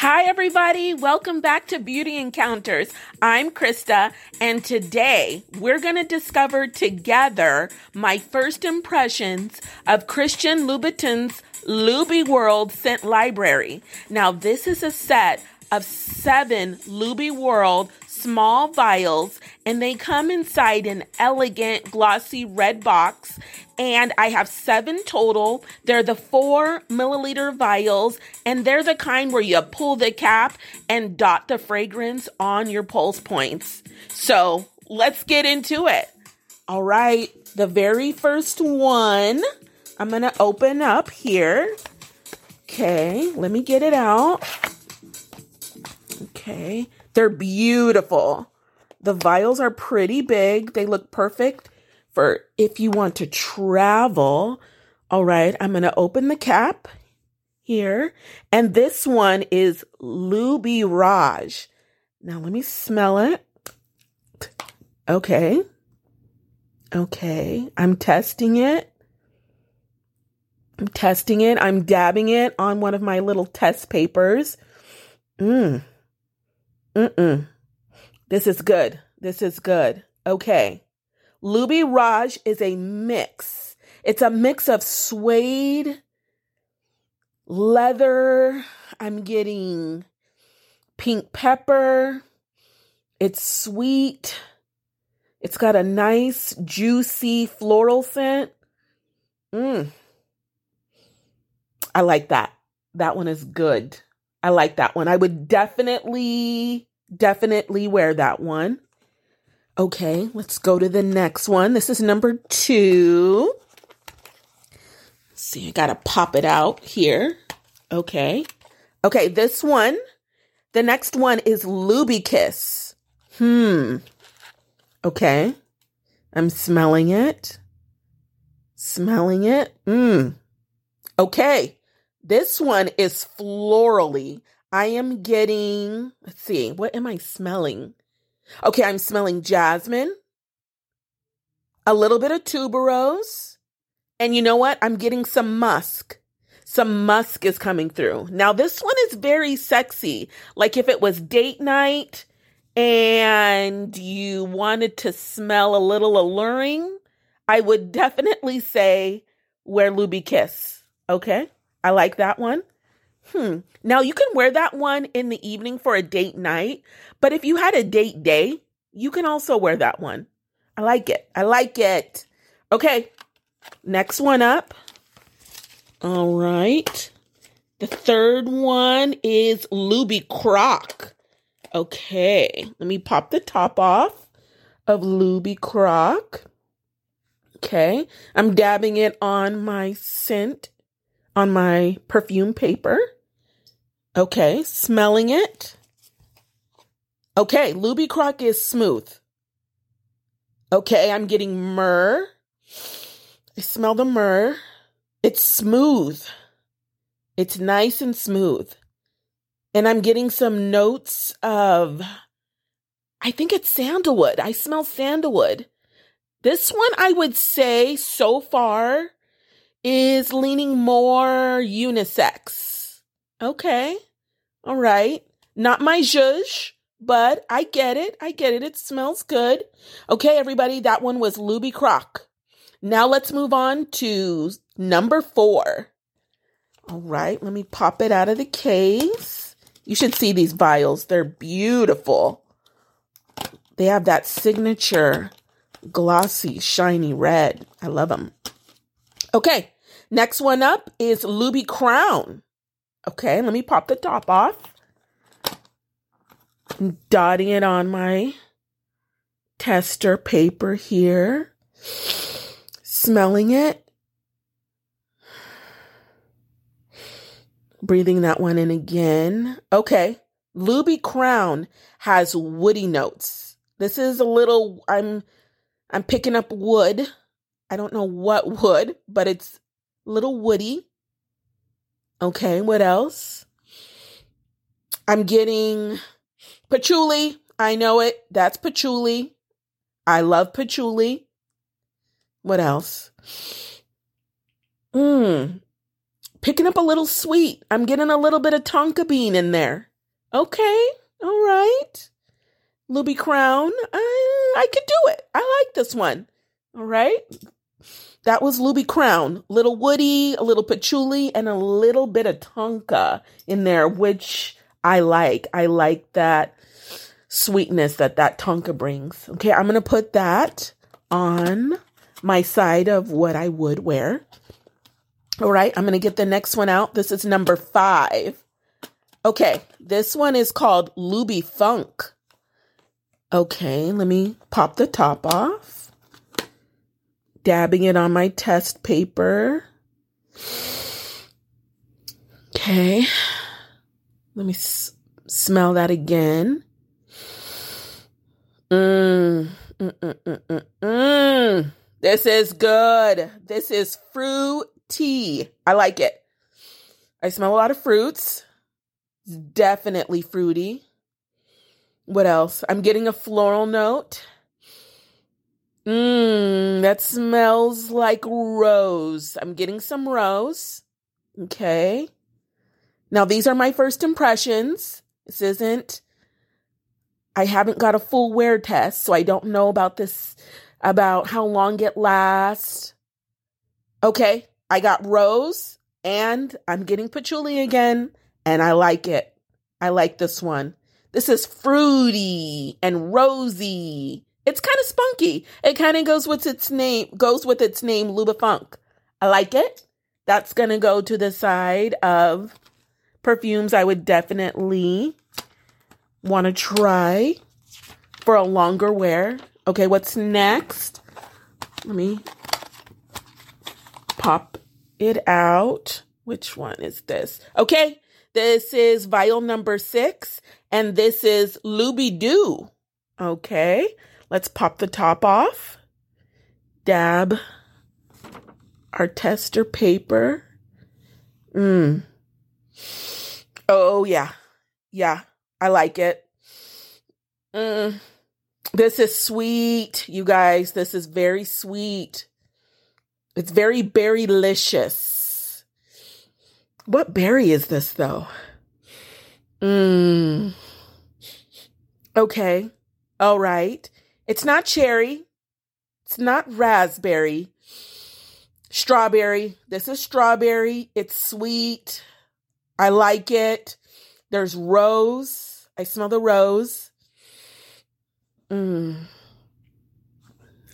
Hi, everybody. Welcome back to Beauty Encounterz. I'm Krista, and today we're going to discover together my first impressions of Christian Louboutin's Loubi World Scent Library. Now, this is a set of seven Loubi World small vials and they come inside an elegant glossy red box and I have seven total. They're the four milliliter vials and they're the kind where you pull the cap and dot the fragrance on your pulse points. So let's get into it. All right. The very first one I'm to open up here. Okay. Let me get it out. Okay. They're beautiful. The vials are pretty big. They look perfect for if you want to travel. All right, I'm going to open the cap here. And this one is Loubi Raj. Now let me smell it. Okay. Okay. I'm testing it. I'm testing it. I'm dabbing it on one of my little test papers. Mmm. Mm-mm. This is good. This is good. Okay. Loubi Raj is a mix. It's a mix of suede, leather. I'm getting pink pepper. It's sweet. It's got a nice, juicy floral scent. Mmm. I like that. That one is good. I like that one. I would definitely, definitely wear that one. Okay, let's go to the next one. This is number two. Let's see, I gotta pop it out here. Okay. Okay, this one, the next one is Loubi Kiss. Hmm. Okay. I'm smelling it. Smelling it. Mmm. Okay. This one is florally. I am getting, let's see, what am I smelling? Okay, I'm smelling jasmine, a little bit of tuberose, and you know what? I'm getting some musk. Some musk is coming through. Now, this one is very sexy. Like if it was date night and you wanted to smell a little alluring, I would definitely say wear Loubi Kiss. Okay? I like that one. Hmm. Now you can wear that one in the evening for a date night, but if you had a date day, you can also wear that one. I like it. I like it. Okay. Next one up. All right. The third one is Loubi Croc. Okay. Let me pop the top off of Loubi Croc. Okay. I'm dabbing it on my scent on my perfume paper. Okay, smelling it. Okay, Loubi Croc is smooth. Okay, I'm getting myrrh. I smell the myrrh. It's smooth. It's nice and smooth. And I'm getting some notes of, I think it's sandalwood. I smell sandalwood. This one, I would say so far, is leaning more unisex. Okay. All right. Not my zhuzh, but I get it. I get it. It smells good. Okay, everybody, that one was Loubi Croc. Now let's move on to number four. All right, let me pop it out of the case. You should see these vials. They're beautiful. They have that signature glossy, shiny red. I love them. Okay, Next one up is Loubi Crown. Okay, let me pop the top off. I'm dotting it on my tester paper here. Smelling it. Breathing that one in again. Okay. Loubi Crown has woody notes. This is a little I'm I'm picking up wood. I don't know what wood, but it's little woody. Okay, what else? I'm getting patchouli. I know it. That's patchouli. I love patchouli. What else? Mmm. picking up a little sweet. I'm getting a little bit of tonka bean in there. Okay, all right. Loubi Crown, I, I could do it. I like this one. All right. That was Loubi Crown. Little woody, a little patchouli, and a little bit of tonka in there, which I like. I like that sweetness that that tonka brings. Okay, I'm to put that on my side of what I would wear. All right, I'm to get the next one out. This is number five. Okay, this one is called Loubi Funk. Okay, let me pop the top off. Dabbing it on my test paper. Okay, let me s- smell that again. Mmm, mm, mm, mm, mm, mm. This is good. This is fruity. I like it. I smell a lot of fruits. It's definitely fruity. What else? I'm getting a floral note. Mmm, that smells like rose. I'm getting some rose. Okay. Now, these are my first impressions. This isn't, I haven't got a full wear test, so I don't know about this, about how long it lasts. Okay. I got rose and I'm getting patchouli again, and I like it. I like this one. This is fruity and rosy. It's kind of spunky. It kind of goes with its name, goes with its name, Loubi Funk. I like it. That's going to go to the side of perfumes I would definitely want to try for a longer wear. Okay, what's next? Let me pop it out. Which one is this? Okay, this is vial number six, and this is Loubi Doo. Okay, let's pop the top off. Dab our tester paper. Mmm. Oh, yeah. Yeah, I like it. Mm. This is sweet, you guys. This is very sweet. It's very berry-licious. What berry is this, though? Mmm. Okay. All right. It's not cherry. It's not raspberry. Strawberry. This is strawberry. It's sweet. I like it. There's rose. I smell the rose. Mm.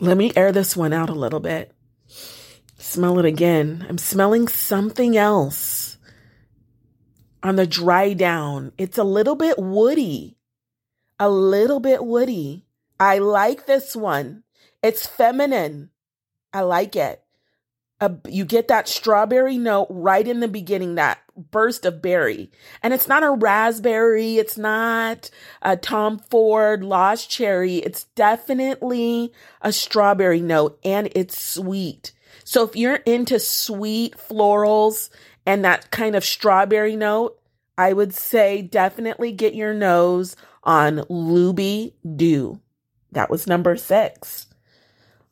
Let me air this one out a little bit. Smell it again. I'm smelling something else on the dry down. It's a little bit woody. A little bit woody. I like this one. It's feminine. I like it you get that strawberry note right in the beginning, that burst of berry. And it's not a raspberry. It's not a Tom Ford lost cherry. It's definitely a strawberry note and it's sweet. So if you're into sweet florals and that kind of strawberry note, I would say definitely get your nose on Loubi Doo. That was number six.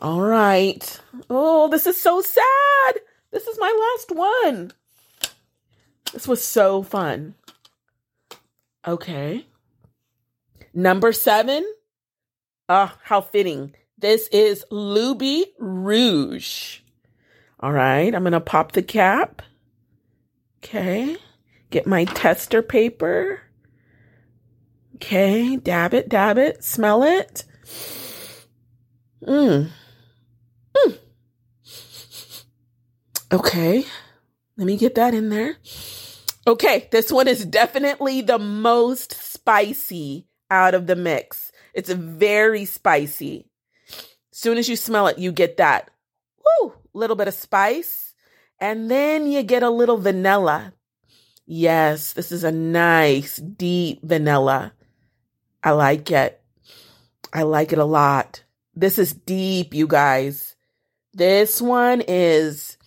All right. Oh, this is so sad. This is my last one. This was so fun. Okay. Number seven. Ah, oh, how fitting. This is Loubi Rouge. All right. I'm going to pop the cap. Okay. Get my tester paper. Okay. Dab it, dab it, smell it. Mmm. Okay. Let me get that in there. Okay, this one is definitely the most spicy out of the mix. It's very spicy. Soon as you smell it, you get that woo, little bit of spice. And then you get a little vanilla. Yes, this is a nice, deep vanilla. I like it. I like it a lot. This is deep, you guys. This one is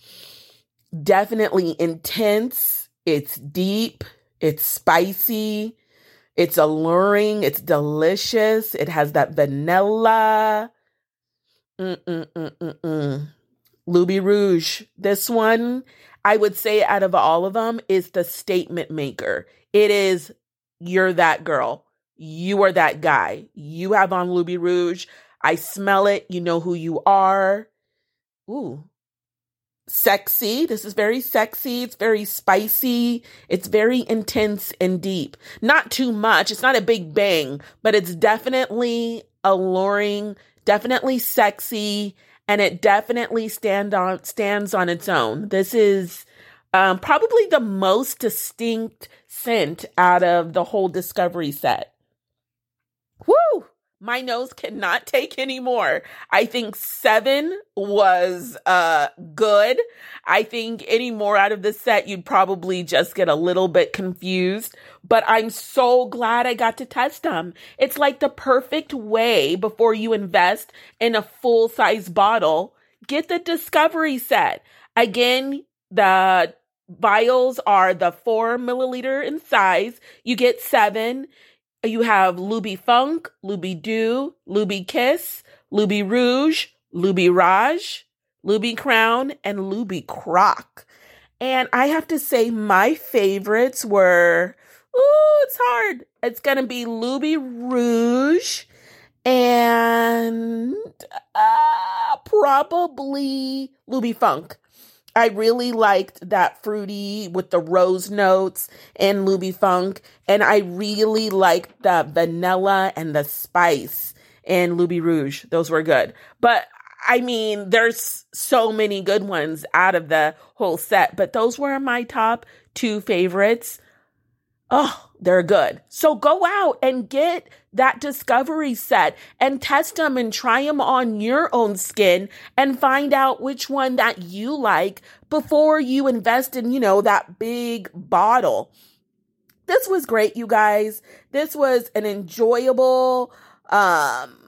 definitely intense. It's deep. It's spicy. It's alluring. It's delicious. It has that vanilla. Mm-mm-mm-mm-mm. Loubi Rouge. This one, I would say out of all of them, is the statement maker. It is, you're that girl. You are that guy. You have on Loubi Rouge. I smell it. You know who you are. Ooh. Sexy. This is very sexy. It's very spicy. It's very intense and deep. Not too much. It's not a big bang, but it's definitely alluring, definitely sexy, and it definitely stand on stands on its own. This is um, probably the most distinct scent out of the whole Discovery set. Woo! My nose cannot take anymore. I think seven was uh good. I think any more out of the set, you'd probably just get a little bit confused. But I'm so glad I got to test them. It's like the perfect way before you invest in a full size bottle. Get the discovery set. Again, the vials are the four milliliter in size. You get seven. You have Loubi Funk, Loubi Doo, Loubi Kiss, Loubi Rouge, Loubi Raj, Loubi Crown, and Loubi Croc. And I have to say, my favorites were, ooh, it's hard. It's going to be Loubi Rouge and uh, probably Loubi Funk. I really liked that fruity with the rose notes and Loubi Funk. And I really liked the vanilla and the spice in Loubi Rouge. Those were good. But I mean, there's so many good ones out of the whole set, but those were my top two favorites. Oh, they're good. So go out and get that discovery set and test them and try them on your own skin and find out which one that you like before you invest in, you know, that big bottle. This was great, you guys. This was an enjoyable, um,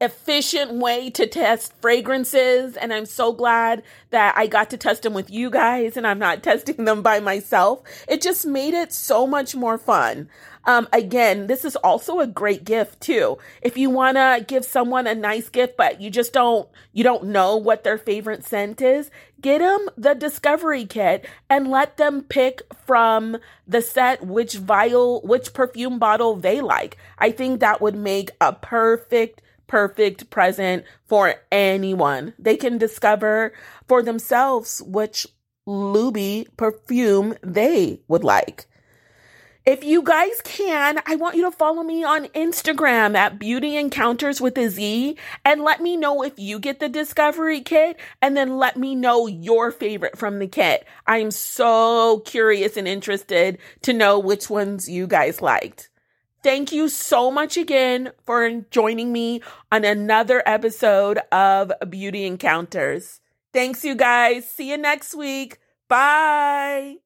efficient way to test fragrances. And I'm so glad that I got to test them with you guys and I'm not testing them by myself. It just made it so much more fun. Um, again, this is also a great gift too. If you want to give someone a nice gift, but you just don't, you don't know what their favorite scent is, get them the discovery kit and let them pick from the set which vial, which perfume bottle they like. I think that would make a perfect perfect present for anyone. They can discover for themselves which Loubi perfume they would like. If you guys can, I want you to follow me on Instagram at Beauty Encounterz with a Z and let me know if you get the discovery kit and then let me know your favorite from the kit. I'm so curious and interested to know which ones you guys liked. Thank you so much again for joining me on another episode of Beauty Encounterz. Thanks, you guys. See you next week. Bye.